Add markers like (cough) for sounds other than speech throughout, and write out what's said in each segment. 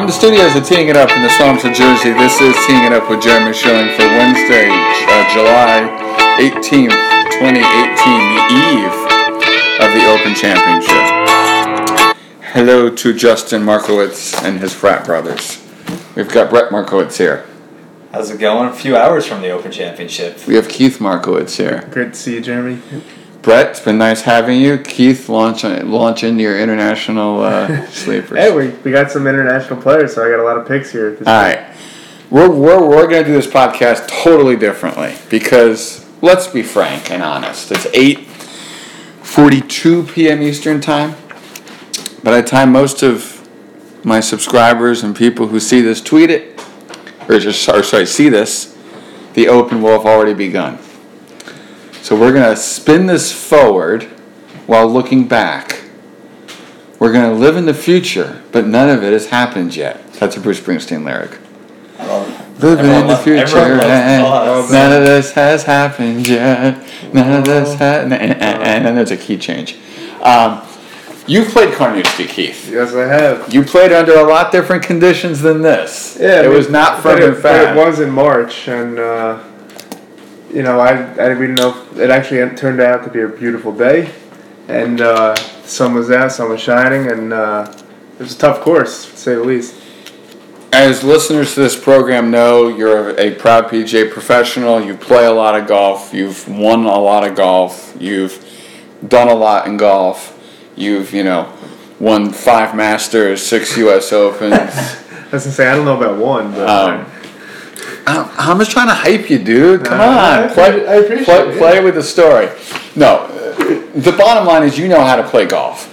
From the studios of Teeing It Up in the swamps of Jersey, this is Teeing It Up with Jeremy Schilling for Wednesday, uh, July 18th, 2018, the eve of the Open Championship. Hello to Justin Markowitz and his frat brothers. We've got Brett Markowitz here. How's it going? A few hours from the Open Championship. We have Keith Markowitz here. Great to see you, Jeremy. Brett, it's been nice having you. Keith, launch launch into your international uh, (laughs) sleepers. Hey, we, we got some international players, so I got a lot of picks here. All right. We're, we're, we're going to do this podcast totally differently because let's be frank and honest. It's 8.42 p.m. Eastern Time. By the time most of my subscribers and people who see this tweet it, or just or sorry, see this, the Open will have already begun. So we're going to spin this forward while looking back. We're going to live in the future, but none of it has happened yet. That's a Bruce Springsteen lyric. Living in the future, and none of this has happened yet. None of this has, and, and, and then there's a key change. Um, you've played Carnoustie, Keith. Yes, I have. You played under a lot different conditions than this. Yeah, it but- was not but firm it, and but fast. It was in March, and uh, you know, I I didn't even know if it actually turned out to be a beautiful day, and uh, the sun was out, sun was shining, and uh, it was a tough course, to say the least. As listeners to this program know, you're a proud PGA professional. You play a lot of golf. You've won a lot of golf. You've done a lot in golf. You've, you know, won five Masters, six U.S. Opens. (laughs) I was gonna say I don't know about one, but Um, I'm, I'm just trying to hype you, dude. Come Uh, on, I play, I appreciate play, it, play with the story. No, uh, the bottom line is you know how to play golf.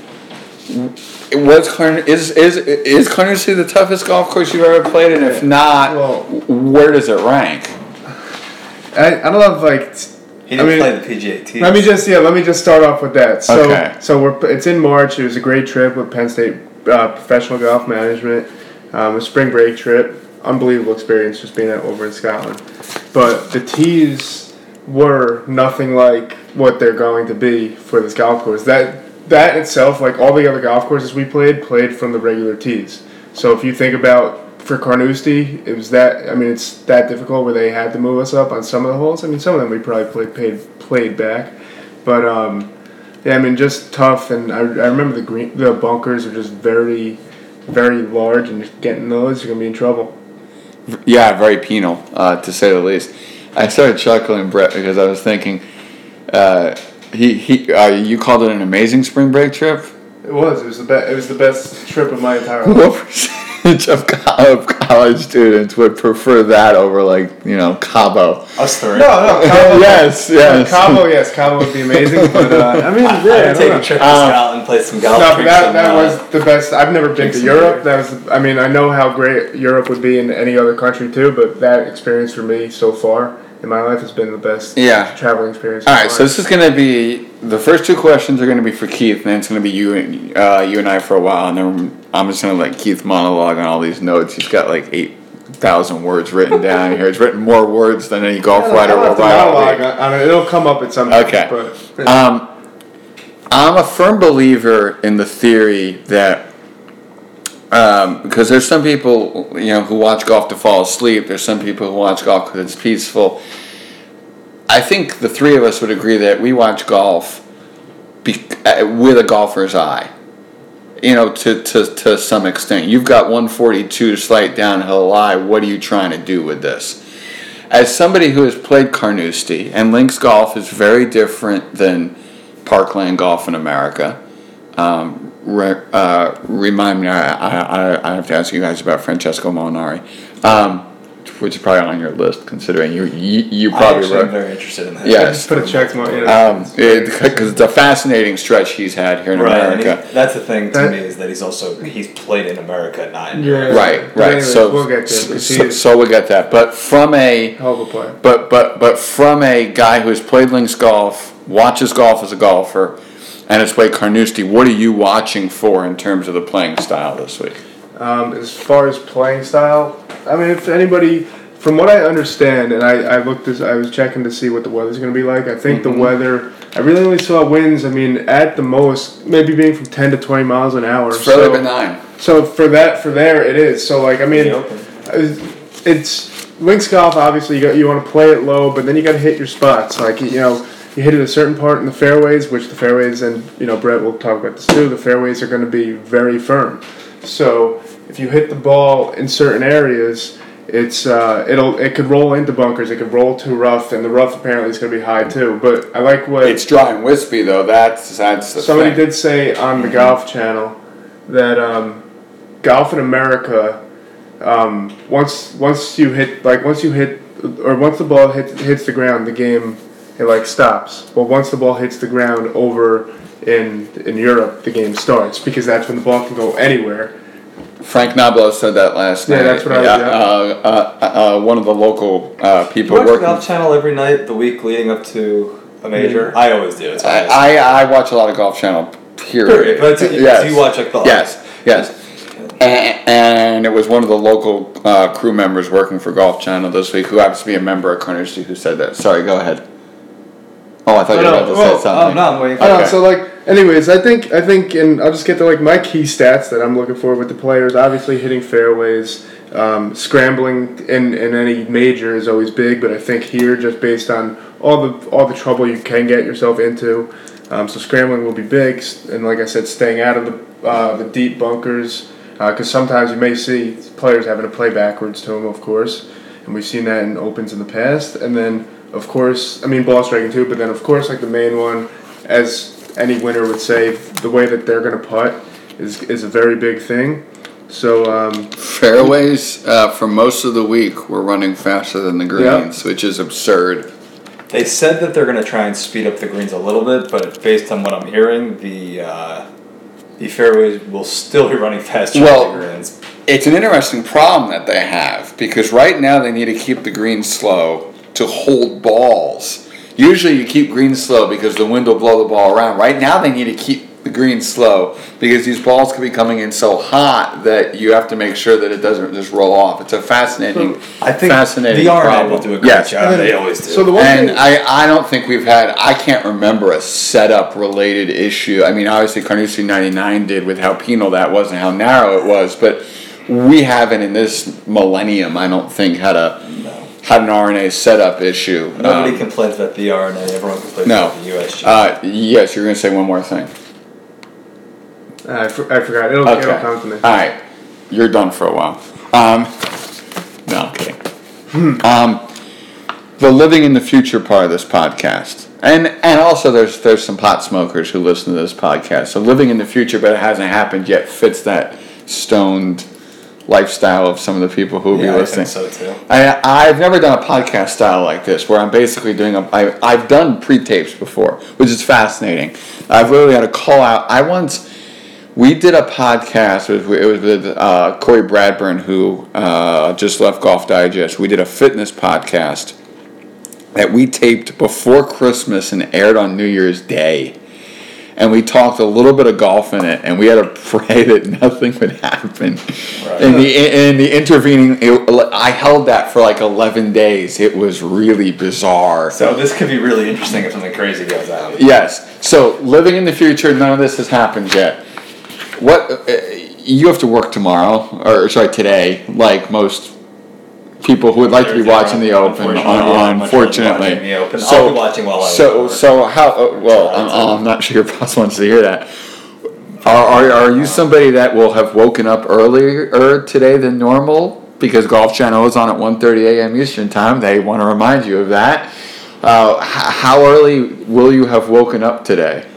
Was Carn- is is is Carnoustie the toughest golf course you've ever played? And if not, Well- where does it rank? I, I don't know if like He didn't mean, play the PGA T. Let me just yeah. Let me just start off with that. So Okay. so we're it's in March. It was a great trip with Penn State uh, Professional Golf Management. Um, a spring break trip. Unbelievable experience just being over in Scotland. But the tees were nothing like what they're going to be for this golf course. That that itself, like all the other golf courses we played, played from the regular tees. So if you think about for Carnoustie, it was that. I mean, it's that difficult where they had to move us up on some of the holes. I mean, some of them we probably played played, back, but um, yeah, I mean, just tough. And I, I remember the green, the bunkers are just very, very large, and getting those, you're gonna be in trouble. Yeah, very penal, uh, to say the least. I started chuckling, Brett, because I was thinking, uh, he he, uh, you called it an amazing spring break trip. It was. It was the best. It was the best trip of my entire (laughs) life. What percentage of, co- of college students would prefer that over like you know Cabo? Us three. No, no, (laughs) Cabo. yes, yes. Cabo, yes, Cabo would be amazing, but uh, (laughs) I mean, yeah, I I would take know. a trip to Um, Scotland, play some golf. No, but that, some, that uh, was the best. I've never been to Europe. beer. That was. I mean, I know how great Europe would be in any other country too, but that experience for me so far in my life has been the best. Yeah. traveling experience. All right, so this is going to be the first two questions are going to be for Keith, and then it's going to be you and uh, you and I for a while, and then I'm just going to let Keith monologue on all these notes. He's got like eight thousand words written down here. He's written more words than any golf I writer i've to write. all monologue week. on- on it. It'll come up at some point. Okay. But Um, I'm a firm believer in the theory that um, because there's some people you know who watch golf to fall asleep. There's some people who watch golf because it's peaceful. I think the three of us would agree that we watch golf be, uh, with a golfer's eye. You know, to, to, to some extent. You've got 142 slight downhill lie. What are you trying to do with this? As somebody who has played Carnoustie, and links golf is very different than parkland golf in America. Um, re, uh, remind me, I, I, I have to ask you guys about Francesco Molinari, um, which is probably on your list, considering you you, you I probably actually am very interested in that. Yeah. Just put a check mark. You Um, because it's a fascinating stretch he's had here in Right, America. he- that's the thing to That- me is that he's also he's played in America, not in Yeah. Right, right. anyways, so, we'll get there, 'cause so, he's- so we'll get that. But from a a but but but from a guy who has played links golf, watches golf as a golfer, and it's played Carnoustie, what are you watching for in terms of the playing style this week? Um, as far as playing style, I mean, if anybody, from what I understand, and I, I looked this, I was checking to see what the weather's going to be like. I think Mm-hmm. the weather, I really only saw winds. I mean, at the most, maybe being from ten to twenty miles an hour. It's fairly so- benign. So for that, for there, it is. So like I mean, The Open. it's links golf. Obviously, you got, you want to play it low, but then you got to hit your spots. Like you know, you hit it a certain part in the fairways, which the fairways and you know Brett will talk about this too. The fairways are going to be very firm. So if you hit the ball in certain areas, it's uh, it'll it could roll into bunkers. It could roll too rough, and the rough apparently is going to be high too. But I like what It's dry and wispy though. That's that's Somebody thing. did say on the Golf Channel that um, golf in America, um, once once you hit like once you hit or once the ball hits hits the ground, the game it like stops. Well, once the ball hits the ground over in in Europe, the game starts because that's when the ball can go anywhere. Frank Nobilo said that last Yeah, night. Yeah, that's what I- yeah, yeah. Uh, uh, uh, one of the local uh, Do you people watch the working. Golf Channel every night, the week leading up to a major? I always do. It's I, always- I, I watch a lot of Golf Channel. Period. Period. But it's- yes. you watch like the Yes. Yes. And, and it was one of the local uh, crew members working for Golf Channel this week who happens to be a member of Carnoustie who said that. Sorry, go ahead. Oh, I thought you were No, about to no, well, say something. Oh no, I'm waiting for I know. Okay. So like, anyways, I think I think, and I'll just get to like my key stats that I'm looking for with the players. Obviously, hitting fairways, um, scrambling in, in any major is always big, but I think here, just based on all the all the trouble you can get yourself into, um, so scrambling will be big. And like I said, staying out of the uh, the deep bunkers, because sometimes you may see players having to play backwards to them, of course, and we've seen that in opens in the past. And then, of course, I mean ball striking too, but then of course, like the main one, as any winner would say, the way that they're gonna putt is is a very big thing. So um, Fairways uh, for most of the week were running faster than the greens, which is absurd. They said that they're going to try and speed up the greens a little bit, but based on what I'm hearing, the uh, the fairways will still be running faster Well- than the greens. It's an interesting problem that they have because right now they need to keep the greens slow to hold balls. Usually you keep greens slow because the wind will blow the ball around. Right now they need to keep the greens slow because these balls can be coming in so hot that you have to make sure that it doesn't just roll off. It's a fascinating, I think fascinating the R&A problem. will do a great yes. job. They always do. so the one And thing, I, I don't think we've had, I can't remember a setup related issue. I mean, obviously, Carnoustie 99 did with how penal that was and how narrow it was, but we haven't in this millennium, I don't think, had a no. Had an R&A setup issue. Nobody Um, complains about the R&A. Everyone complains no. about the USG. Uh, yes, you're going to say one more thing. I, for, I forgot. It'll, Okay. it'll come to me. All right, you're done for a while. Um, no, I'm kidding. Hmm. Um, the living in the future part of this podcast, and and also there's there's some pot smokers who listen to this podcast. So living in the future, but it hasn't happened yet, fits that stoned lifestyle of some of the people who will yeah, be I listening. think so too. I, I've never done a podcast style like this where I'm basically doing a. I, I've done pre tapes before, which is fascinating. I've literally had a call out. I once. We did a podcast. It was, it was with uh, Corey Bradburn, who uh, just left Golf Digest. We did a fitness podcast that we taped before Christmas and aired on New Year's Day. And we talked a little bit of golf in it, and we had to pray that nothing would happen. Right. In the in the intervening, it, I held that for like eleven days. It was really bizarre. So this could be really interesting if something crazy goes on. Yes. So living in the future, none of this has happened yet. What uh, you have to work tomorrow, or sorry, today, like most people who would like to be watching the Open. unfortunately, yeah, Un- much rather be Unfortunately, the Open. So, I'll be watching while I so work. so how? Uh, well, I'm, I'm not sure your boss wants to hear that. Are, are, are you somebody that will have woken up earlier today than normal because Golf Channel is on at 1.30 a.m. Eastern Time? They want to remind you of that. Uh, how early will you have woken up today?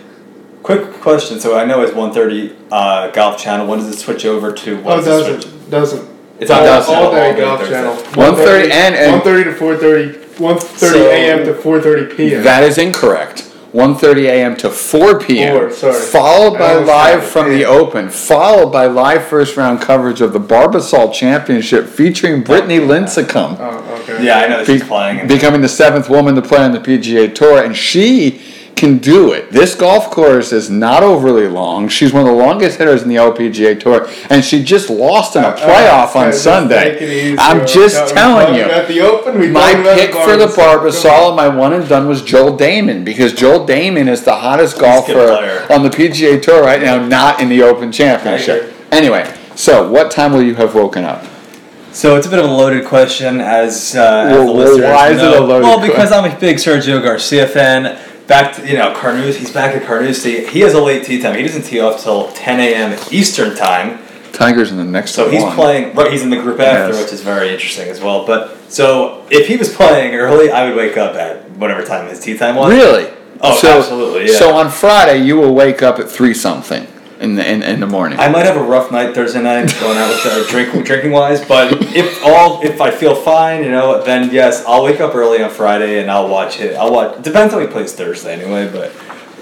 Quick question. So I know it's 1:30 uh, Golf Channel. When does it switch over to? Oh, What's it the switch? doesn't. Doesn't. It's on doesn't. all day golf channel. 1:30 and- and- 1.30 to 4.30. 1.30 So- a.m. to 4.30 p.m. That is incorrect. 1.30 a.m. to 4 p.m. Four, sorry. Followed I by almost live had it, from the. Open. Followed by live first round coverage of the Barbasol Championship featuring Brittany Lincicome. oh, okay. Yeah, I know be- she's playing. And becoming the seventh woman to play on the PGA Tour, and she can do it. This golf course is not overly long. She's one of the longest hitters in the LPGA Tour, and she just lost in a Uh, playoff on Sunday. take it easy. I'm just talking- telling you. About the Open, My talking about pick for the Barbasol. Barbasol and my one and done was Joel Dahmen because Joel Dahmen is the hottest a good golfer on the PGA Tour right now, not in the Open Championship. Anyway, So, what time will you have woken up? So it's a bit of a loaded question, as, uh, as Well, the well, listeners why is it a loaded Well, que- because I'm a big Sergio Garcia fan. Back to you know Carnoustie, he's back at Carnoustie. He has a late tee time. He doesn't tee off till 10 a.m. Eastern time. Tigers in the next So he's one. playing. Right, he's in the group after, Yes. which is very interesting as well. But so if he was playing early, I would wake up at whatever time his tea time was. Really? Oh, so, absolutely, yeah. So on Friday, you will wake up at three something in the in, in the morning. I might have a rough night Thursday night going out with uh, drink drinking wise, but if all if I feel fine, you know, then yes, I'll wake up early on Friday and I'll watch it. I'll watch. Depends how he plays Thursday anyway, but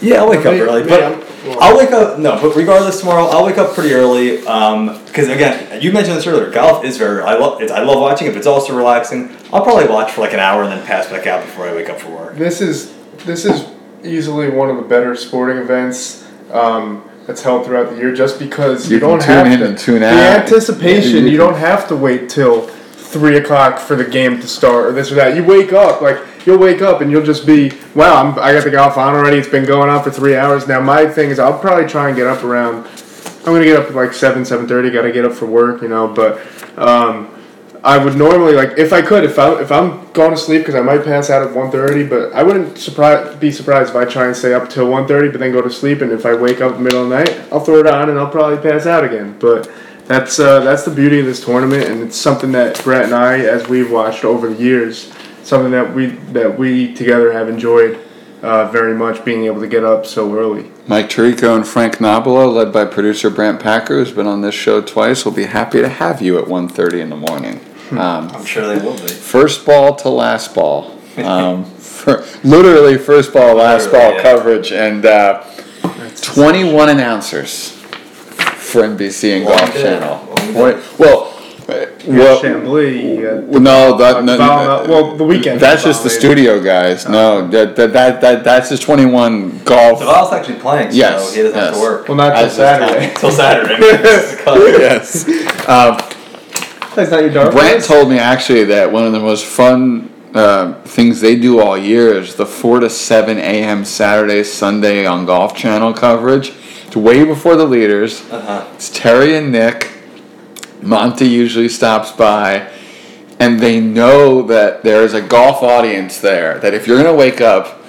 yeah, I'll wake up early. But I'm- well- I'll wake up no, but regardless tomorrow, I'll wake up pretty early. Um, because again, you mentioned this earlier. Golf is very. I love. It's, I love watching it, but it's also relaxing. I'll probably watch for like an hour and then pass back out before I wake up for work. This is this is easily one of the better sporting events um, that's held throughout the year, just because you, You don't have to. tune the anticipation, Yeah, you, you don't have to wait till three o'clock for the game to start or this or that. You wake up like you'll wake up and you'll just be wow. I'm, I got the golf on already. It's been going on for three hours now. My thing is I'll probably try and get up around. I'm gonna get up at like seven, seven thirty. Got to get up for work, you know. But um, I would normally like if I could if I if I'm going to sleep because I might pass out at 1.30, but I wouldn't surprise be surprised if I try and stay up till 1.30 but then go to sleep and if I wake up middle of the night I'll throw it on and I'll probably pass out again. But that's uh, that's the beauty of this tournament and it's something that Brett and I as we've watched over the years something that we that we together have enjoyed uh, very much being able to get up so early. Mike Tirico and Frank Nobilo, led by producer Brandt Packer, who's been on this show twice, will be happy to have you at 1.30 in the morning. Um, I'm sure they will be. first ball to last ball. Um, (laughs) for, literally first ball, last Literally, ball yeah. coverage. And uh, 21 announcers for NBC and Golf we. Channel. Well, we did. Wait, Well, uh, well, Chamblee, you got well, no, that, no, well, the weekend. That's just the studio guys. No, that, that, that, that that's just 21 golf. Duval's actually playing, so Yes, he doesn't have yes. to work well, not till As this time. Saturday. until (laughs) Saturday. This (laughs) is yes. That's not your Brandt horse? told me actually that one of the most fun uh, things they do all year is the 4 to 7 a.m. Saturday, Sunday on Golf Channel coverage. It's way before the leaders. Uh-huh. It's Terry and Nick. Monty usually stops by. And they know that there is a golf audience there. That if you're going to wake up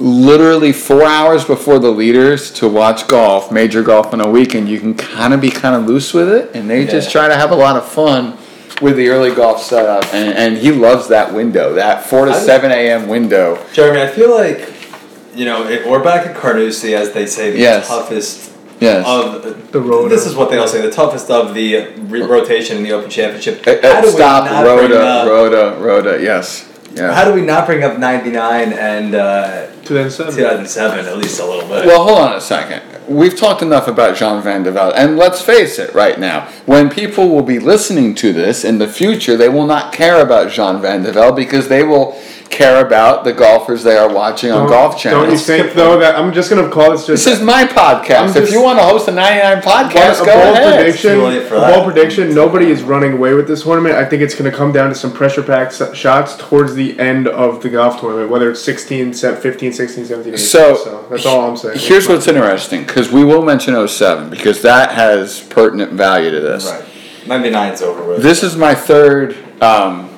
literally four hours before the leaders to watch golf, major golf on a weekend, you can kind of be kind of loose with it. And they just try to have a lot of fun with the early golf setup. And, and he loves that window, that 4 to I- 7 a.m. window. Jeremy, I feel like, you know, it, we're back at Carnoustie, as they say, the Yes. toughest Yes. of The Rota. This is what they all say: the toughest of the re- rotation in the Open Championship. Uh, uh, How do we stop, not bring Rhoda, up- Rhoda, Rhoda, yes. Yeah. How do we not bring up '99 and uh, 2007. 2007 at least a little bit? Well, hold on a second. We've talked enough about Jean Van de Velde, and let's face it right now. When people will be listening to this in the future, they will not care about Jean Van de Velde because they will care about the golfers they are watching on Don't- Golf Channel. Don't you think though that I'm just gonna call this just This is my podcast. I'm if you want to host a 99 podcast, a go bold ahead. prediction? Too late for A that. bold prediction. Nobody is running away with this tournament. I think it's going to come down to some pressure packed shots towards the end of the golf tournament, whether it's 16, 15, 16, 17, 18. So, that's all I'm saying. Here's what's interesting because we will mention 07 because that has pertinent value to this. right, '99's over with. This is my third, um,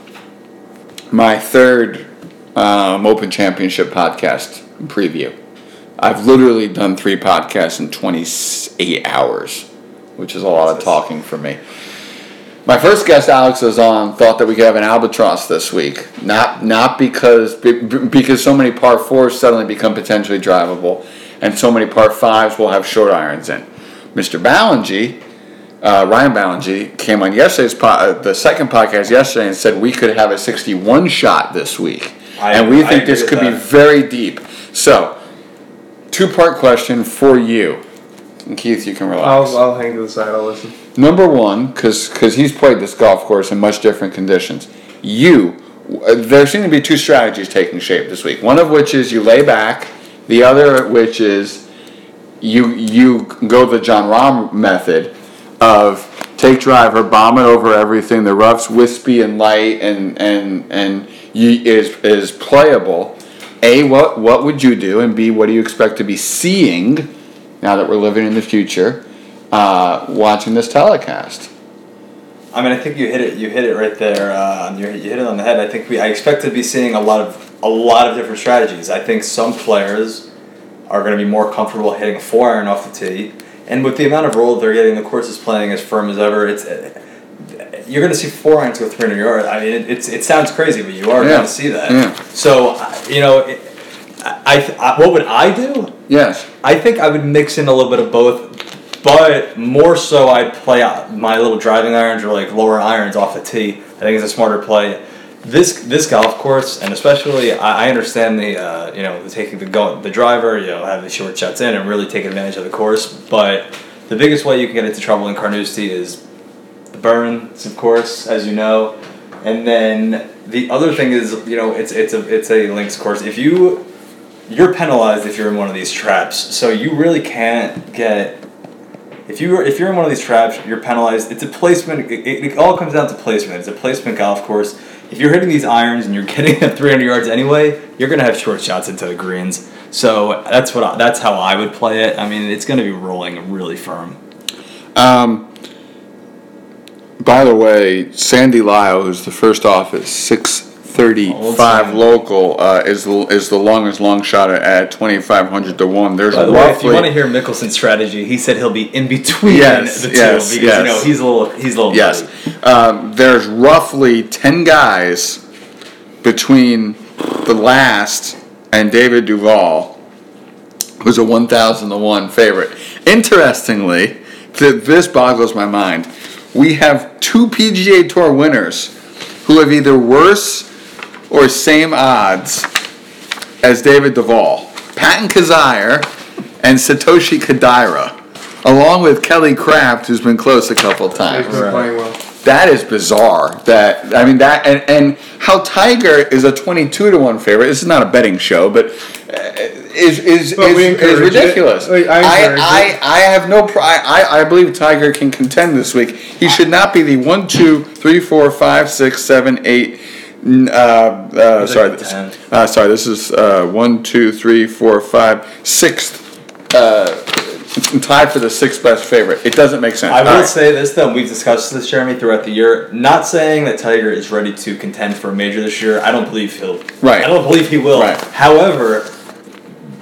my third um, Open Championship podcast preview. I've literally done three podcasts in 28 hours, which is a lot of talking for me. My first guest, Alex, was on. Thought that we could have an albatross this week, not not because because so many par fours suddenly become potentially drivable, and so many par fives will have short irons in. Mr. Ballengee, uh, Ryan Ballengee, came on yesterday's po- uh, the second podcast yesterday and said we could have a 61 shot this week, I- and we I think this with could be very deep. So, two part question for you, and Keith, you can relax. I'll, I'll hang to the side. I'll listen. Number one, because he's played this golf course in much different conditions. You, uh, there seem to be two strategies taking shape this week. One of which is you lay back. The other, which is you you go the Jon Rahm method of take driver, bomb it over everything. The rough's wispy and light and and and is is playable. A, what what would you do? And B, what do you expect to be seeing now that we're living in the future? uh, watching this telecast. I mean, I think you hit it. You hit it right there. Uh, you, you hit it on the head. I think we. I expect to be seeing a lot of a lot of different strategies. I think some players are going to be more comfortable hitting a four iron off the tee, and with the amount of roll they're getting, the course is playing as firm as ever. It's you're going to see four irons go 300 yards. I mean, it, it's it sounds crazy, but you are Yeah. going to see that. Yeah. So you know, it, I, I what would I do? Yes. I think I would mix in a little bit of both, but more so I'd play out my little driving irons or like lower irons off the tee. I think it's a smarter play. This this golf course, and especially I, I understand the uh, you know the taking the go the driver, you know, have the short shots in and really take advantage of the course. But the biggest way you can get into trouble in Carnoustie is burns, of course, as you know, and then the other thing is you know it's it's a it's a links course. If you you're penalized if you're in one of these traps. So you really can't get. If you are, if you're in one of these traps, you're penalized. It's a placement. It, it, it all comes down to placement. It's a placement golf course. If you're hitting these irons and you're (laughs) getting at 300 yards anyway, you're gonna have short shots into the greens. So that's what I, that's how I would play it. I mean, it's gonna be rolling really firm. Um, by the way, Sandy Lyle, who's the first off at six thirty Old five Sandy. local, uh, is the is the longest long shot at twenty five hundred to one. There's By the way, if you want to hear Mickelson's strategy, he said he'll be in between Yes, the two yes, because yes. you know he's a little he's a little yes, um, there's roughly ten guys between the last and David Duval, who's a one thousand to one favorite. Interestingly, th- this boggles my mind. We have two PGA Tour winners who have either worse or same odds as David Duval. Patton Kizzire and Satoshi Kodaira, along with Kelly Kraft, who's been close a couple times. Right. well. That is bizarre. That I mean that and, and how Tiger is a twenty-two to one favorite. This is not a betting show, but uh, is is But is, is ridiculous. Like, I I, I. I have no. Pr- I, I I believe Tiger can contend this week. He should not be the one, two, three, four, five, six, seven, eight. Uh, uh, sorry, this, uh, sorry. This is uh, one, two, three, four, five, sixth. Uh, tied for the sixth best favorite. It doesn't make sense. I will All right. say this though, we've discussed this, Jeremy, throughout the year. Not saying that Tiger is ready to contend for a major this year. I don't believe he'll. Right. I don't believe he will. Right. However,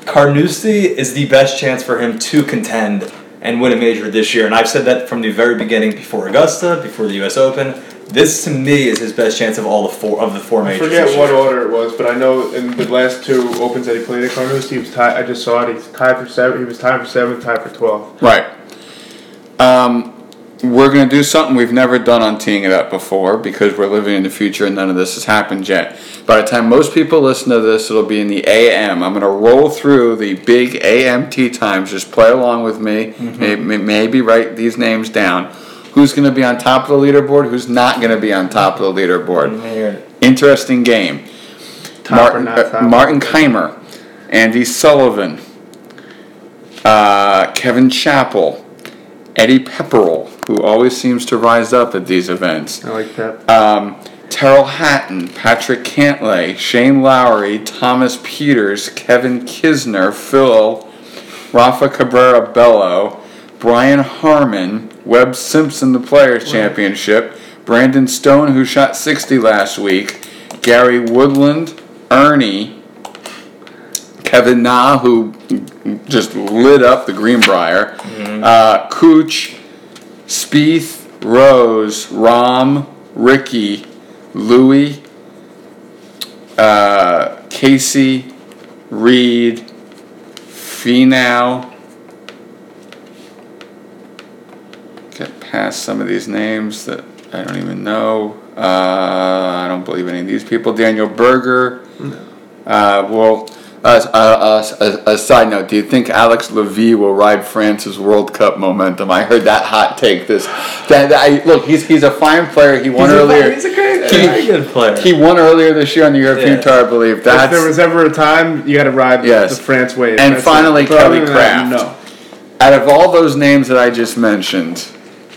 Carnoustie is the best chance for him to contend and win a major this year. And I've said that from the very beginning, before Augusta, before the U.S. Open. This to me is his best chance of all the four of the four I majors. forget this what year. order it was, but I know in the last two opens that he played at Carnoustie, he was tied. I just saw it. He's tied for seven. He was tied for seventh, tied for twelfth. Right. Um, we're going to do something we've never done on Teeing It Up before because we're living in the future and none of this has happened yet. By the time most people listen to this, it'll be in the AM. I'm going to roll through the big AM times. Just play along with me. Maybe, maybe write these names down. Who's going to be on top of the leaderboard? Who's not going to be on top of the leaderboard? Interesting game. Top Martin, uh. Martin Kaymer, Andy Sullivan, uh, Kevin Chappell, Eddie Pepperell, who always seems to rise up at these events, I like that. um, Tyrrell Hatton, Patrick Cantlay, Shane Lowry, Thomas Pieters, Kevin Kisner, Phil, Rafa Cabrera Bello, Brian Harman, Webb Simpson, the Players Championship, Brandon Stone, who shot 60 last week, Gary Woodland, Ernie, Kevin Na, who just lit up the Greenbrier, uh, Cooch, Spieth, Rose, Rahm, Rickie, Louie, uh, Casey, Reed, Finau. Get past some of these names that I don't even know. Uh, I don't believe any of these people. Daniel Berger. Uh, well, uh, uh, uh, a, a side note: Do you think Alex Levy will ride France's World Cup momentum? I heard that hot take. This, that, that- I, look, he's he's a fine player. He won He's a- earlier. he's a great, He- very good player. He won earlier this year on the European Yeah. Tour, I believe. if there was ever a time, you had to ride Yes. the France wave. And That's finally, it. Kelly Kraft. No. out of all those names that I just mentioned,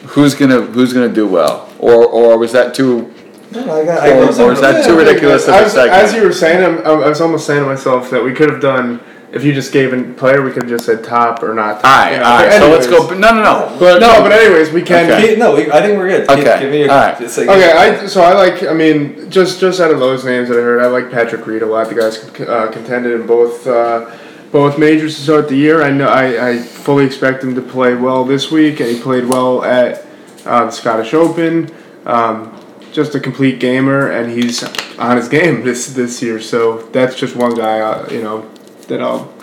who's gonna who's gonna do well? Or or was that too? No, I got, Or- or is that too ridiculous of a as, segment? as you were saying, I'm, I was almost saying to myself that we could have done if you just gave a player, we could have just said top or not. Top, All right, you know. all right. But So let's go. No, no, no. But no, no, but anyways, we can. Okay. No, I think we're good. Okay, Give me a, all right. like- Okay, I so I like. I mean, just just out of those names that I heard, I like Patrick Reed a lot. The guy's uh, contended in both uh, both majors to start the year. I know I, I fully expect him to play well this week, and he played well at uh, the Scottish Open. Um, just a complete gamer, and he's on his game this this year. So that's just one guy, uh, you know, that I'll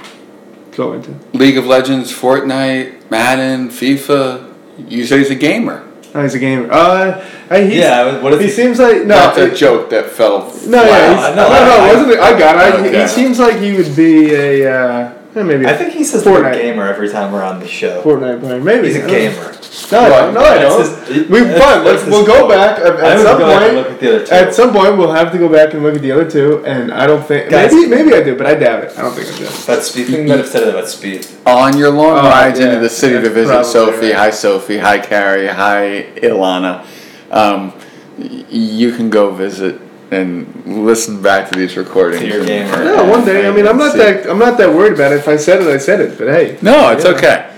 go into. League of Legends, Fortnite, Madden, FIFA. You say he's a gamer. Oh, he's a gamer. Uh, I, he's, Yeah, what if he he- seems like no. That's a joke that fell. No, yeah, flat. he's, no, no, no, I- wasn't it? I got it. Okay. He seems like he would be a uh, eh, maybe. I think he says the word Fortnite. gamer every time we're on the show. Fortnite player. Maybe He's a gamer. No, I don't. No, I That's don't. his- We've that's- fun. that's Let's, his we'll go quote. back at, at some go back and point. look at the other two. At some point, we'll have to go back and look at the other two, and I don't think Guys- maybe maybe I do, but I doubt it. I don't think I do. But speaking that I've said it about speed. On your long Oh, rides yeah, into the city to visit Sophie, right. hi Sophie, hi Carrie, hi Ilana, um, you can go visit and listen back to these recordings. To your and- gamer. Yeah, one day. I mean, I'm not that I'm not that worried about it. If I said it, I said it. But hey, No, it's Yeah. okay.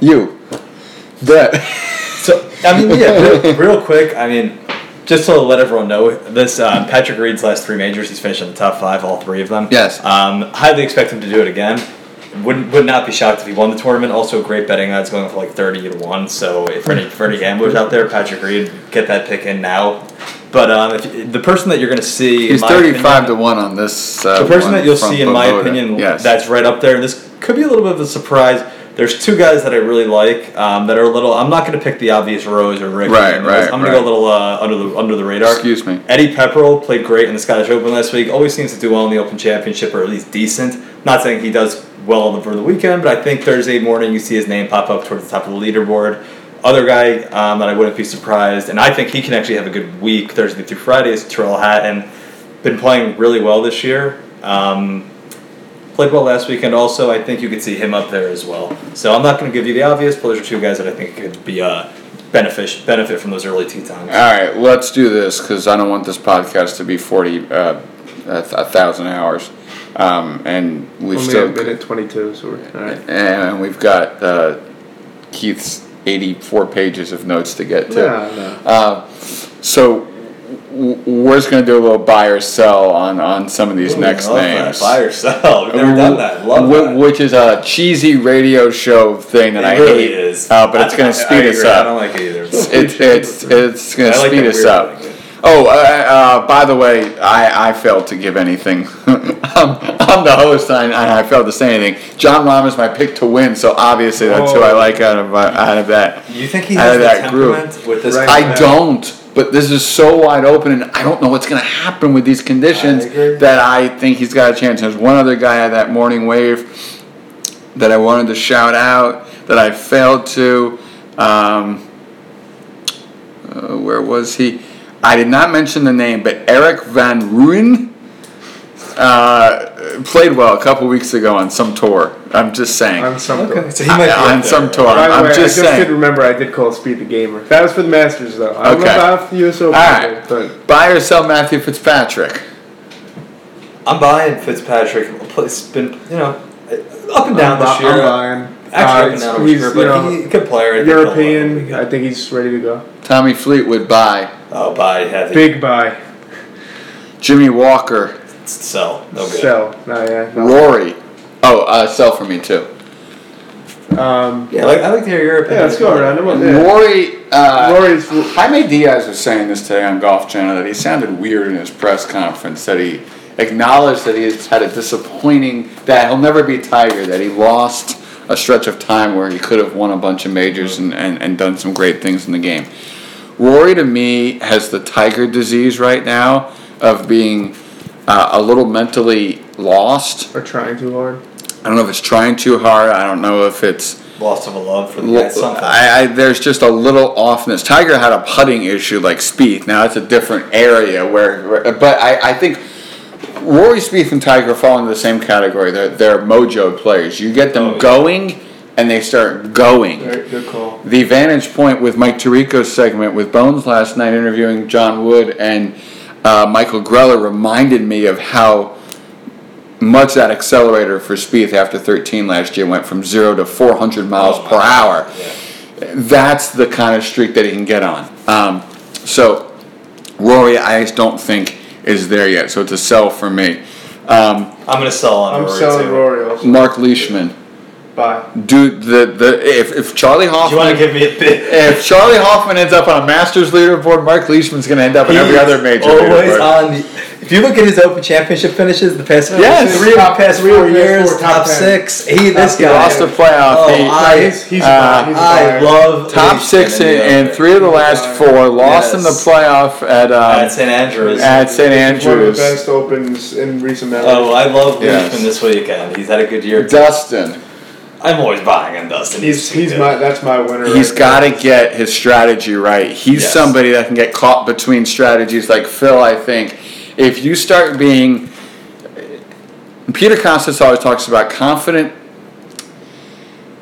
You. That. So I mean, yeah, (laughs) real, real quick. I mean, just to let everyone know, this um, Patrick Reed's last three majors, he's finished in the top five, all three of them. Yes. Um, highly expect him to do it again. Would would not be shocked if he won the tournament. Also, great betting odds going for like thirty to one. So if for any for any gamblers out there, Patrick Reed, get that pick in now. But um, if the person that you're going to see, in He's 35 opinion- to 1 on this. Uh, the person that you'll see, in my opinion, yes. that's right up there. And this could be a little bit of a surprise. There's two guys that I really like um, that are a little. I'm not going to pick the obvious Rose or Rick. Right, right, I'm going to go a little uh, under the under the radar. Excuse me. Eddie Pepperell played great in the Scottish Open last week. Always seems to do well in the Open Championship, or at least decent. Not saying he does well over the weekend, but I think Thursday morning you see his name pop up towards the top of the leaderboard. Other guy um, that I wouldn't be surprised, and I think he can actually have a good week Thursday through Friday is Tyrrell Hatton. Been playing really well this year. Um, played well last weekend also. I think you could see him up there as well. So I'm not going to give you the obvious, but those are two guys that I think could be uh, benefit benefit from those early tee times. All right, let's do this because I don't want this podcast to be 40, uh, a, th- a thousand hours. Um, and we've only still. a minute 22, so we're all right. And we've got uh, Keith's 84 pages of notes to get to. No, no. Uh, so w- we're just going to do a little buy or sell on, on some of these Ooh, next love that. names. Buy or sell. (laughs) We've never done that. Love Wh- that. Which is a cheesy radio show thing that it I really hate. is. Uh, but it's I- going I- to speed I us agree. I up. don't like it either. It's it's it's (laughs) going to I like speed us up. thing. Oh, uh, uh, by the way, I, I failed to give anything. (laughs) I'm, I'm the host, and I, I failed to say anything. Jon Rahm is my pick to win, so obviously that's who I like out of uh, out of that. You think he has that group. temperament with this? Right. I don't, but this is so wide open, and I don't know what's going to happen with these conditions I that I think he's got a chance. There's one other guy at that morning wave that I wanted to shout out that I failed to. Um, uh, where was he? I did not mention the name, but Erik van Rooyen uh, played well a couple weeks ago on some tour. I'm just saying. On some Okay, tour. so he might be I- on up there. some tour. By the I'm way, just I just saying. did remember I did call Speed the gamer. That was for the Masters though. I don't Okay. know about the US Open, All right. but Buy or sell Matthew Fitzpatrick. I'm buying Fitzpatrick. It's been you know up and down I'm, this bu- year. I'm buying. Actually, Uh, up and down this he's, year, you but know, he, good player. I think he'll- he'll be European. I think he's ready to go. Tommy Fleetwood buy. Oh, buy heavy. Big buy. Jimmy Walker. Sell. No good. Sell. No, yeah. No. Rory. Oh, uh, sell for me too. Um, Yeah, I like, I like to hear your opinion. yeah, let's go around. him. Yeah. Rory. Uh, Rory's. Jaime Diaz was saying this today on Golf Channel that he sounded weird in his press conference. That he acknowledged that he's had a disappointing that he'll never be Tiger. That he lost a stretch of time where he could have won a bunch of majors and, and, and done some great things in the game. Rory to me has the Tiger disease right now of being uh, a little mentally lost. Are trying too hard. I don't know if it's trying too hard. I don't know if it's Lost of a love for the guy. Something. I, I, there's just a little offness. Tiger had a putting issue like Spieth. Now it's a different area where, where- but I, I think Rory Spieth and Tiger fall into the same category. They're, they're mojo players. You get them Oh, yeah. going, and they start going. Very good call. The vantage point with Mike Tirico's segment with Bones last night interviewing John Wood and uh, Michael Greller reminded me of how much that accelerator for Spieth after 13 last year went from zero to 400 miles Oh, per my hour. Yeah. That's the kind of streak that he can get on. Um, so Rory, I just don't think is there yet. So it's a sell for me. Um, I'm gonna sell on I'm Rory selling too. Rory also. Mark Leishman, Bye. dude. The the if if Charlie Do you want Hoffman to give me a bit? if Charley Hoffman ends up on a Masters leaderboard, Mark Leishman's going to end up in every other major Always leaderboard. on. The, if you look at his Open Championship finishes, the past Yes. three Top- past three of four years, four, top, top six. He this He guy. lost a playoff. Oh, He- I- he's, he's uh, a. He's a I love top Leishman six in in, the in Open. three of the last four. Lost in the playoff at um, at St Andrews. at St Andrews, One of the best opens in recent memory. Oh, I love Yes. Leishman this weekend. He's had a good year. Dustin. I'm always buying on Dustin. he's he's good. my that's my winner. He's right got to get his strategy right. He's Yes. somebody that can get caught between strategies like Phil, I think. If you start being. Peter Kostis always talks about confident,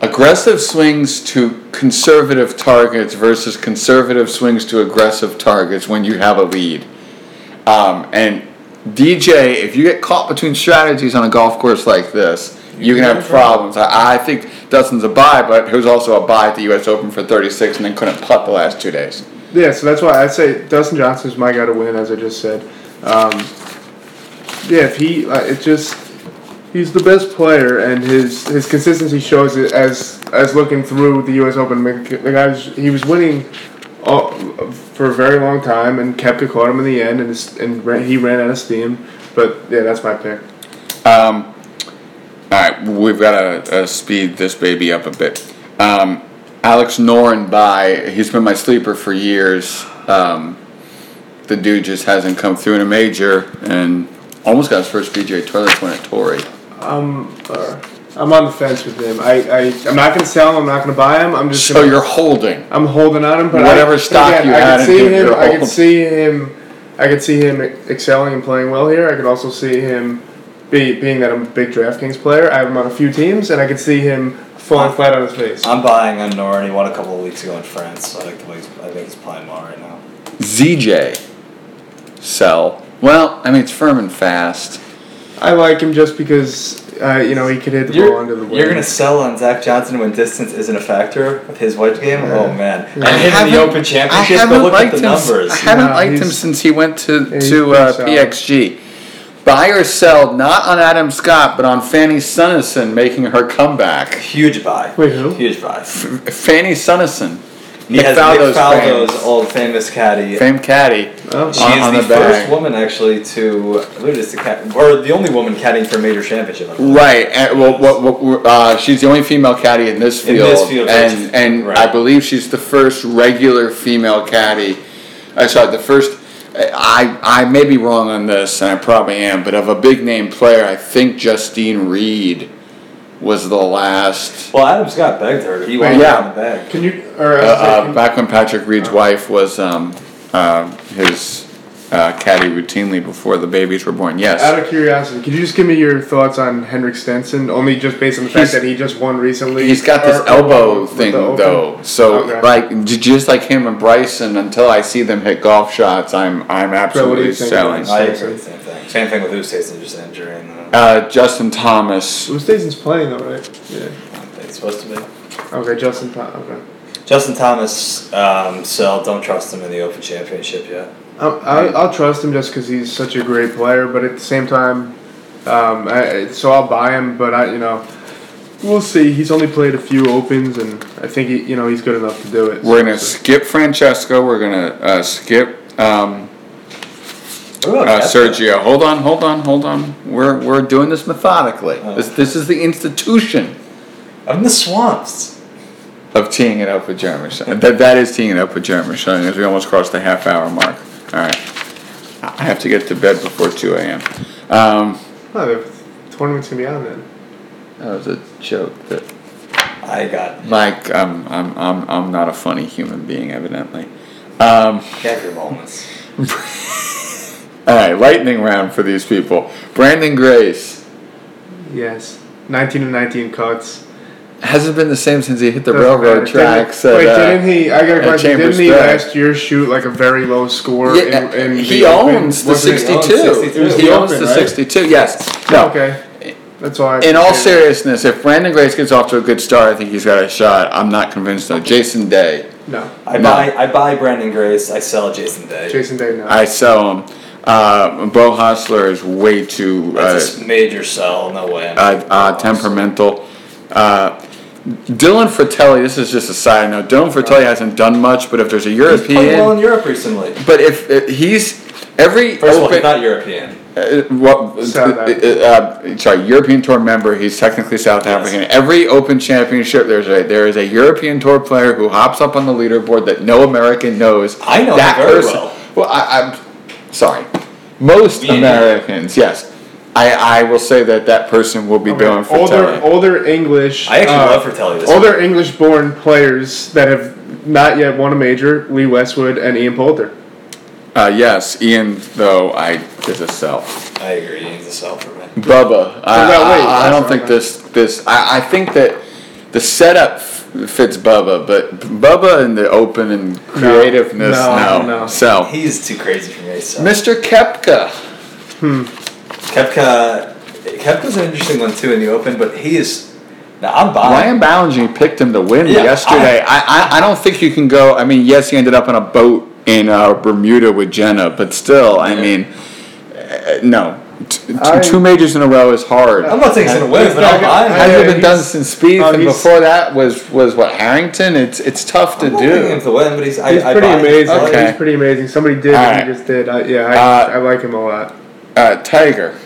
aggressive swings to conservative targets versus conservative swings to aggressive targets when you have a lead. Um, and DJ, if you get caught between strategies on a golf course like this, you can have problems. I, I think Dustin's a buy, but was also a buy at the U.S. Open for 36 and then couldn't putt the last two days. Yeah, so that's why I'd say Dustin Johnson's my guy to win, as I just said. Um, yeah, if he, uh, it just, he's the best player, and his his consistency shows it as as looking through the U.S. Open. The guys, he was winning all, for a very long time and kept it caught him in the end, and his, and ran, he ran out of steam. But yeah, that's my pick. Um, all right, we've got to uh, speed this baby up a bit. Um, Alex Noren by he's been my sleeper for years. Um, the dude just hasn't come through in a major and almost got his first PGA Tour win at Torrey. Um, uh, I'm on the fence with him. I, I I'm not gonna sell him. I'm not gonna buy him. I'm just. So gonna, you're holding. I'm holding on him, but Whatever I, stock again, you I had could in see him. I could holding. see him. I could see him excelling and playing well here. I could also see him, be, being that I'm a big DraftKings player. I have him on a few teams, and I could see him falling flat on his face. I'm buying on Noren. He won a couple of weeks ago in France. I like the way he's, I think he's playing well right now. ZJ. Sell. Well, I mean it's firm and fast. I like him just because uh, you know he could hit the ball You're, under the. you're gonna sell on Zach Johnson when distance isn't a factor with his wedge game. Yeah. Oh man, and I him in the Open I Championship. haven't But look at liked the him. numbers. I haven't No, liked him since he went to to pretty uh, solid. PXG. Buy or sell, not on Adam Scott, but on Fanny Sunesson making her comeback. Huge buy. Wait, who? Huge buy. F- Fanny Sunesson, He has Faldo's Nick Faldo's old famous caddy. fame caddy. Oh. She on- is on the, the first woman actually to, I believe it's the cat, or the only woman caddying for a major championship. Right, and well, what, what, uh, she's the only female caddy in this field. In field, this field, and right. and Right. I believe she's the first regular female caddy. I uh, sorry, the first. I I may be wrong on this, and I probably am, but of a big name player, I think Justine Reed was the last. Well, Adam Scott begged her. He Wait, wanted yeah. her the bag. Can you? Or, Uh, uh, uh, back when Patrick Reed's wife was um, uh, his uh, caddy routinely before the babies were born. Yes. Out of curiosity, could you just give me your thoughts on Henrik Stenson? Only just based on the fact that he just won recently. He's got this Or- or elbow thing though, so Okay. like just like him and Bryson, until I see them hit golf shots, I'm I'm So what do absolutely you think selling. I Same agree. thing. Same thing. Same thing with Ustason, just injury. And, uh, Uh, Justin Thomas, Stenson's playing though, right? Yeah. it's supposed to be. Okay, Justin. Tom- Okay. Justin Thomas, um, so don't trust him in the Open Championship yet. I'll, I'll, I'll trust him just because he's such a great player, but at the same time, um, I, so I'll buy him. But I, you know, we'll see. He's only played a few opens, and I think he, you know, he's good enough to do it. we're gonna So- skip Francesco. We're gonna uh, skip um, What uh, Koepka? Sergio. Hold on, hold on, hold on. We're we're doing this methodically. Oh. This this is the institution I'm in the swamps. of teeing it up with Jeremy. That that is teeing it up with Jeremy Shine as we almost crossed the half hour mark. All right, I have to get to bed before two a.m. Um, Oh, the tournament's gonna be on then. that was a joke that I got Like I'm, I'm, I'm, I'm not a funny human being, evidently. Um, have your moments. (laughs) all right, lightning round for these people. Branden Grace Yes, nineteen and nineteen cuts. Hasn't been the same since he hit the Doesn't railroad matter. tracks. Didn't, wait, at, uh, didn't he? I got a at question. Chambers Didn't he Drive. last year shoot like a very low score? Yeah, in, in he the Open? owns the Wasn't it- 62. owns 62. He owns Open, the right? 62. Yes. No. Okay. That's all. I In all seriousness, if Branden Grace gets off to a good start, I think he's got a shot. I'm not convinced though. Jason Day, no, I No. buy I buy Branden Grace. I sell Jason Day. Jason Day, no. I sell him. Uh, Beau Hossler is way too uh, That's a major sell. No way. uh, uh, temperamental. Uh, Dylan Frittelli. This is just a side note. Dylan Frittelli hasn't done much, but if there's a European, He's played well in Europe recently. but if uh, he's every First of all, he's not European. Uh, what, South uh, uh, sorry, European Tour member. He's technically South Yes. African. Every Open Championship, there's a there is a European Tour player who hops up on the leaderboard that no American knows. I know him that very person. well. Well, I, I'm sorry. Most Me. Americans, yes. I, I will say that that person will be Okay, Dylan older Frittelli. older English. I actually uh, love Frittelli this Older English born players that have not yet won a major: Lee Westwood and Ian Poulter. Uh, yes, Ian. Though I is a sell. I agree. He's a sell for me. Bubba. I, that weight, I, I don't think this this. I, I think that the setup fits Bubba, but Bubba and the open and creativeness, No, no, no. So, He's too crazy for me. So. Mr. Koepka. Koepka, Koepka's an interesting one too in the Open, but he is. Now I'm buying. Ryan Ballengee picked him to win Yeah, yesterday. I, I, I don't think you can go. I mean, yes, he ended up on a boat in uh, Bermuda with Jenna, but still, I mean, uh, no. T- t- I- two majors in a row is hard. I'm not saying he's gonna win, He's but not I'm gonna- buying. I- him. Hasn't Yeah, been done since Spieth, oh, and before that was was what Harrington. It's it's tough to I'm not do. picking him to win, but he's. He's I pretty buy him. amazing. Okay. He's pretty amazing. Somebody did, right. he just did. I, yeah, I, Uh, I like him a lot. Uh, Tiger.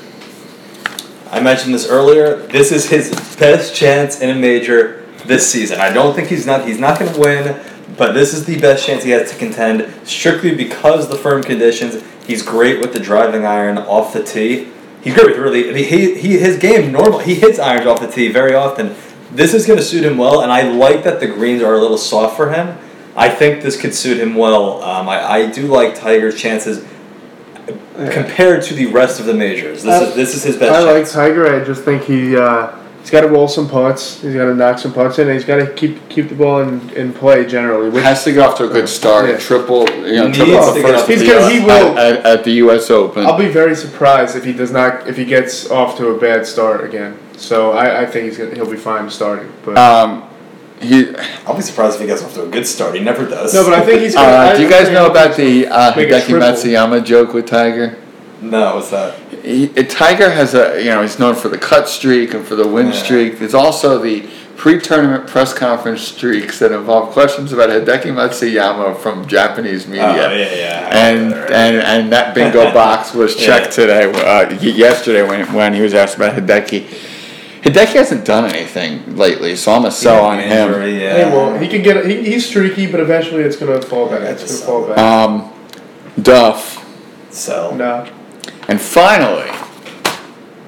I mentioned this earlier. This is his best chance in a major this season. I don't think he's not. He's not going to win, but this is the best chance he has to contend. Strictly because the firm conditions. He's great with the driving iron off the tee. He's great with really. I mean, he, he his game normal. He hits irons off the tee very often. This is going to suit him well, and I like that the greens are a little soft for him. I think this could suit him well. Um, I, I do like Tiger's chances compared to the rest of the majors. This is this is his best. I like. Tiger. I just think he uh, he's got to roll some putts. He's got to knock some putts in. And he's got to keep keep the ball in, in play generally. Which Has to get off to a good start. Yeah. Triple, you know, Needs triple to the get first He's tee gonna- he at- will- at, at the U.S. Open. I'll be very surprised if he does not if he gets off to a bad start again. So I, I think he's gonna, he'll be fine starting. But um, he. I'll be surprised if he gets off to a good start. He never does. no, but I think he's. Gonna, Uh, I do you guys know about the uh, Hideki. Matsuyama joke with Tiger? no, what's that? He, uh, Tiger has a, you know, he's known for the cut streak and for the win Yeah. streak. There's also the pre-tournament press conference streaks that involve questions about Hideki Matsuyama from Japanese media. Oh, yeah, yeah. And, that, right? and and that bingo (laughs) box was Yeah. checked today, uh, yesterday when when he was asked about Hideki. Hideki hasn't done anything lately, so I'm a sell on him. Injury, Hey, well, he can get. He, he's streaky, but eventually it's gonna fall back. It's gonna fall back. Um, Duff. so no. And finally,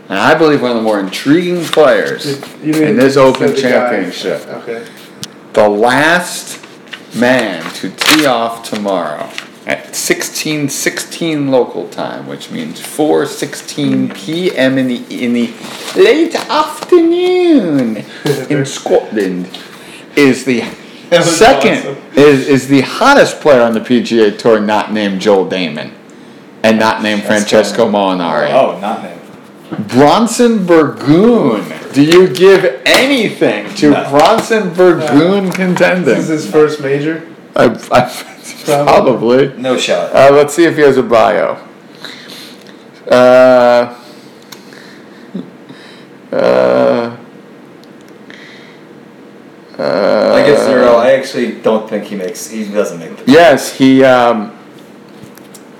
and I believe one of the more intriguing players You in this Open the guy- Championship, Okay. the last man to tee off tomorrow at 16:16 local time, which means 4:16 mm. p.m. in the in the late afternoon (laughs) in Scotland, is the (laughs) second awesome. is is the hottest player on the PGA Tour, not named Joel Dahmen, and not named Francesco Molinari. Oh, not named. Bronson Burgoon. Do you give anything to No. Bronson Burgoon contending? This is his first major. I, I, probably. No shot. Uh, let's see if he has a bio. Uh, uh, uh, I get zero. I actually don't think he makes. He doesn't make the. Yes, he um,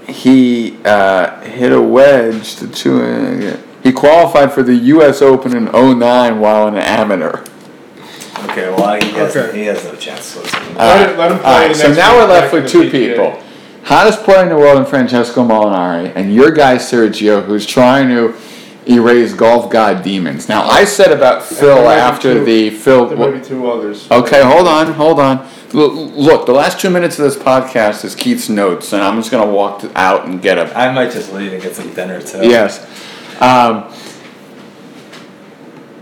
he uh, hit a wedge to two. He qualified for the U.S. Open in 09 while an amateur. Okay, well he has Okay. he has no chance. So it's- Let him- let him play All right, the so next now week we're left back with in two PGA. people. Hottest player in the world in Francesco Molinari, and your guy Sergio, who's trying to erase golf god demons. Now, I said about Phil might be after two. the Phil. There might be two others. Okay, hold on, hold on. L- Look, the last two minutes of this podcast is Keith's notes, and I'm just gonna walk out and get them. I might just leave and get some dinner too. Yes. Um,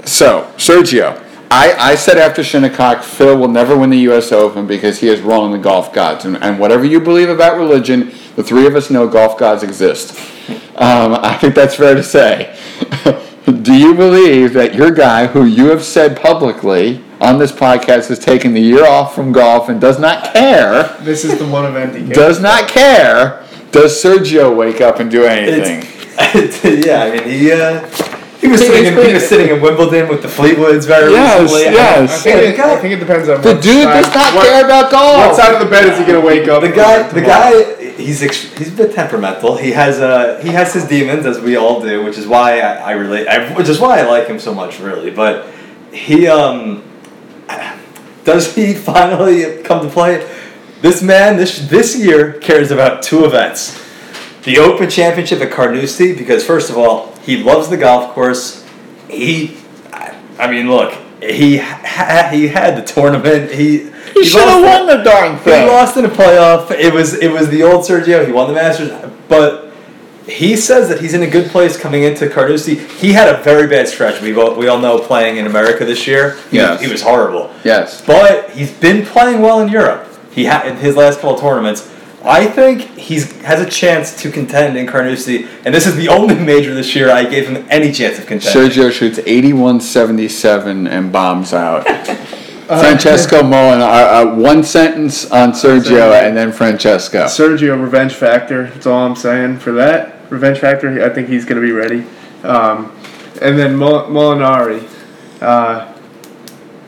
so, Sergio, I, I said after Shinnecock, Phil will never win the U.S. Open because he has wronged the golf gods. And, and whatever you believe about religion, the three of us know golf gods exist. Um, I think that's fair to say. (laughs) Do you believe that your guy, who you have said publicly on this podcast, has taken the year off from golf and does not care, This is the one event he does not care, does Sergio wake up and do anything? (laughs) Yeah, I mean he uh, he was sitting in, he was sitting in Wimbledon with the Fleetwoods very Yes, recently. yes. I think, it, I think it depends on The what dude side- does not what, care about golf. What side of the bed is he gonna wake up? The guy, the guy, he's ex- he's a bit temperamental. He has uh, he has his demons, as we all do, which is why I, I relate, I, which is why I like him so much, really. But he um, (sighs) does he finally come to play? This man, this this year cares about two events: the Open Championship at Carnoustie, because first of all, he loves the golf course. He, I, I mean, look, he ha- he had the tournament. He He should have won the darn he lost in a playoff. It was it was the old Sergio. He won the Masters, but he says that he's in a good place coming into Carnoustie. He had a very bad stretch. We all, we all know playing in America this year. He, he was horrible. Yes. But he's been playing well in Europe. He had in his last couple tournaments. I think he's has a chance to contend in Carnoustie, and this is the only (laughs) major this year I gave him any chance of contending. Sergio shoots 81-77 and bombs out. (laughs) Uh, Francesco Moen, uh, uh, one sentence on Sergio and then Francesco. Sergio revenge factor. That's all I'm saying for that revenge factor. I think he's going to be ready. Um, and then Mol- Molinari. Uh,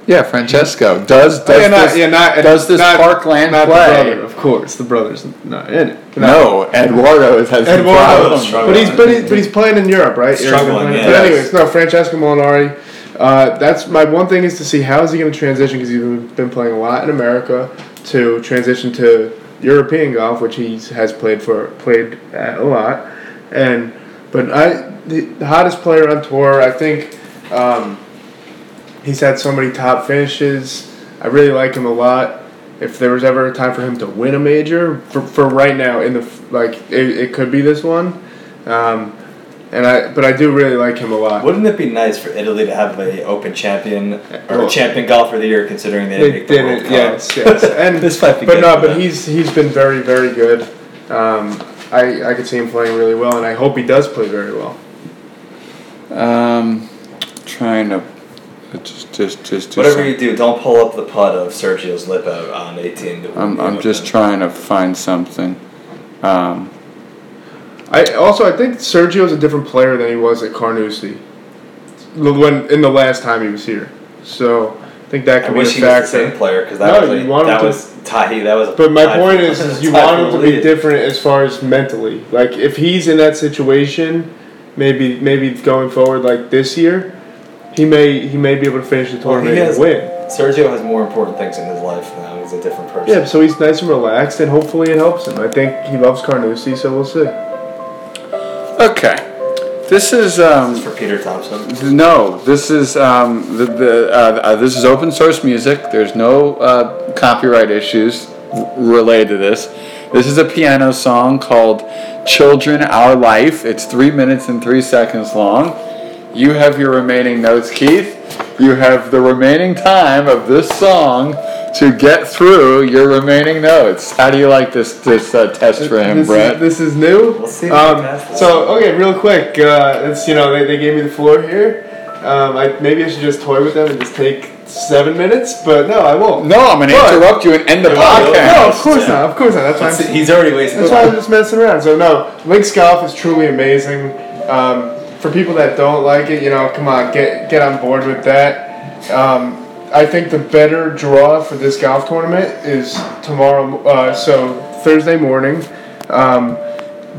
Yeah, Francesco does does oh, yeah, not, this, yeah, not, does this not, Parkland not play? The brother, of course, the brother's not in it. No, Edoardo has some Edoardo, problems. struggling. but he's but, he, but he's playing in Europe, right? Struggling, Yeah. But anyways, no, Francesco Molinari. Uh, that's my one thing is to see how is he going to transition because he's been playing a lot in America to transition to European golf, which he has played for played at a lot, and but I the, the hottest player on tour, I think. Um, he's had so many top finishes. I really like him a lot. If there was ever a time for him to win a major, for, for right now in the like, it, it could be this one. Um, and I, but I do really like him a lot. Wouldn't it be nice for Italy to have a Open champion or Well- a champion golfer of the year, considering they, They didn't make the did World it, Cup? yes, yes. (laughs) And this might be but good no, but them. he's he's been very very good. Um, I I could see him playing really well, and I hope he does play very well. Um, trying to just just just do Whatever some- you do, don't pull up the putt of Sergio's lip out on 18. to I'm I'm just him. trying to find something. Um, I also I think Sergio's a different player than he was at Carnoustie. When in the last time he was here, so I think that I could be wish a he was the factor. same player because that No, was you like, want him that to- was tie. That was. a But my tie point (laughs) is, is you tie want for him to the be lead. different as far as mentally. Like if he's in that situation, maybe maybe going forward like this year, he may he may be able to finish the Well, he tournament has- and win. Sergio has more important things in his life now. He's a different person. Yeah, so he's nice and relaxed, and hopefully it helps him. I think he loves Carnoustie, so we'll see. okay, this is um, For Peter Thomson. No, this is um, the, the uh, uh, this is open source music. There's no uh, copyright issues r- related to this. This is a piano song called "Children Our Life." It's three minutes and three seconds long. You have your remaining notes, Keith. You have the remaining time of this song to get through your remaining notes. How do you like this this uh, test for him, this Brett? Is, this is new. We'll see Um, so okay, real quick. Uh, it's you know they, they gave me the floor here. Um, I maybe I should just toy with them and just take seven minutes, but no, I won't. no, I'm going to But- interrupt you and end the No, no, podcast. No, of course Yeah. not. Of course not. That's why I'm. He's already wasted. That's why I'm just messing around. So no, links golf is truly amazing. Um, for people that don't like it, you know, come on, get get on board with that. Um, I think the better draw for this golf tournament is tomorrow. Uh, so Thursday morning, um,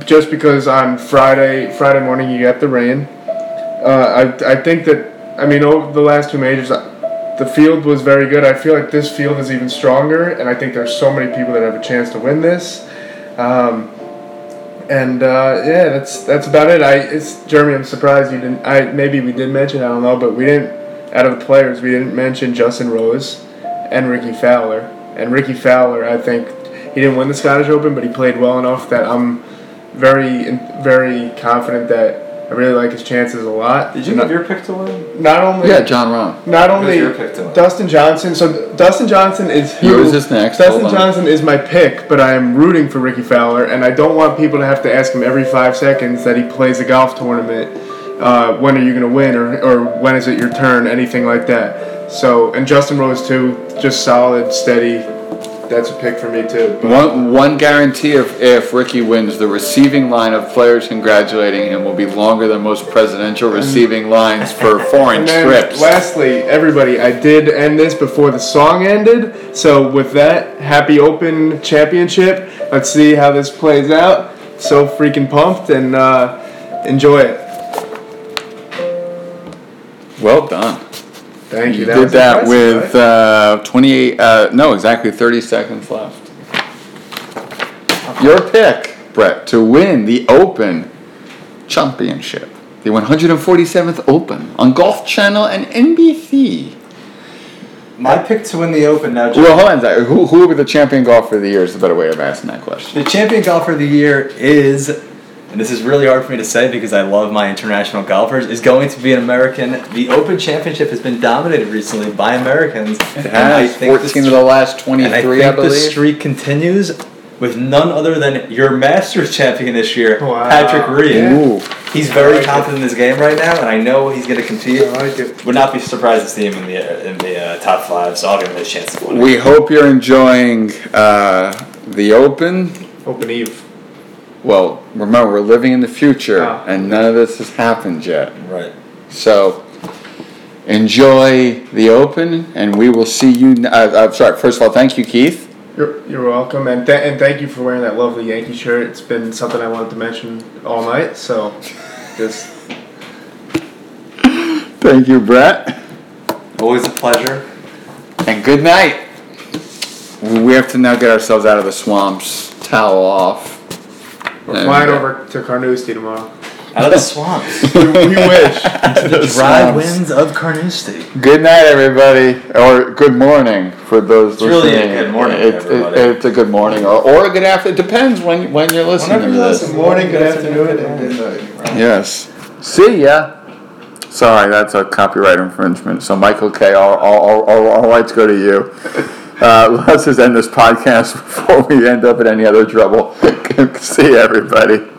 just because on Friday Friday morning you get the rain. Uh, I I think that I mean over the last two majors. uh, The field was very good. I feel like this field is even stronger, and I think there's so many people that have a chance to win this. Um, and uh, yeah, that's that's about it. I it's Jeremy. I'm surprised you didn't. I maybe we did mention. I don't know, but we didn't. Out of the players, we didn't mention Justin Rose and Rickie Fowler. And Rickie Fowler, I think he didn't win the Scottish Open, but he played well enough that I'm very very confident that I really like his chances a lot. Did you not, give your pick to win? not only Yeah, Jon Rahm. not Who's only your pick to win? Dustin Johnson. So Dustin Johnson is who? Yours is next. Dustin Hold on. Johnson is my pick, but I am rooting for Rickie Fowler, and I don't want people to have to ask him every five seconds that he plays a golf tournament uh, when are you going to win or, or when is it your turn, anything like that. So, and Justin Rose too, just solid, steady. That's a pick for me too. One, one guarantee if, if Rickie wins, the receiving line of players congratulating him will be longer than most presidential receiving lines for foreign trips. lastly, everybody, I did end this before the song ended. So with that, happy Open Championship. Let's see how this plays out. So freaking pumped and uh, enjoy it. Well done. Thank you. You That did that with right? uh, 28, uh, no, exactly 30 seconds left. Your pick, Brett, to win the Open Championship, the 147th Open on Golf Channel and NBC. My pick to win the Open now. Joe. Well, hold on a second. Who, who will be the champion golfer of the year is the better way of asking that question. The champion golfer of the year is, and this is really hard for me to say because I love my international golfers, is going to be an American. The Open Championship has been dominated recently by Americans. It and I has think 14 the of the last And I 23, think I, believe. the streak continues with none other than your Masters champion this year, Wow. Patrick Reed. Ooh. He's very like confident in this game right now, and I know he's going to compete. I like it. Would not be surprised to see him in the in the uh, top five. So I'll give him a chance to win. We hope you're enjoying uh, the Open. Open Eve. Well, remember, we're living in the future, Oh. and none of this has happened yet. Right. So enjoy the Open, and we will see you. Uh, I'm sorry. First of all, thank you, Keith. You're, you're welcome, and, th- and thank you for wearing that lovely Yankee shirt. It's been something I wanted to mention all night, so just (coughs) Thank you, Brett. Always a pleasure. And good night. We have to now get ourselves out of the swamps, towel off. We're flying over to Carnoustie tomorrow. Out of the swamps. (laughs) we, we wish. the dry winds of Carnoustie. Good night, everybody, or good morning for those It's really a listening. good morning to It- it- it's a good morning, or, or a good afternoon. It depends when when you're listening Whenever to you this. listen. Morning, good afternoon, and good night. Yes. See ya. Sorry, that's a copyright infringement. So Michael K, all, all, all, all rights go to you. (laughs) Uh, (laughs) let's just end this podcast (laughs) before we end up in any other trouble. (laughs) See everybody.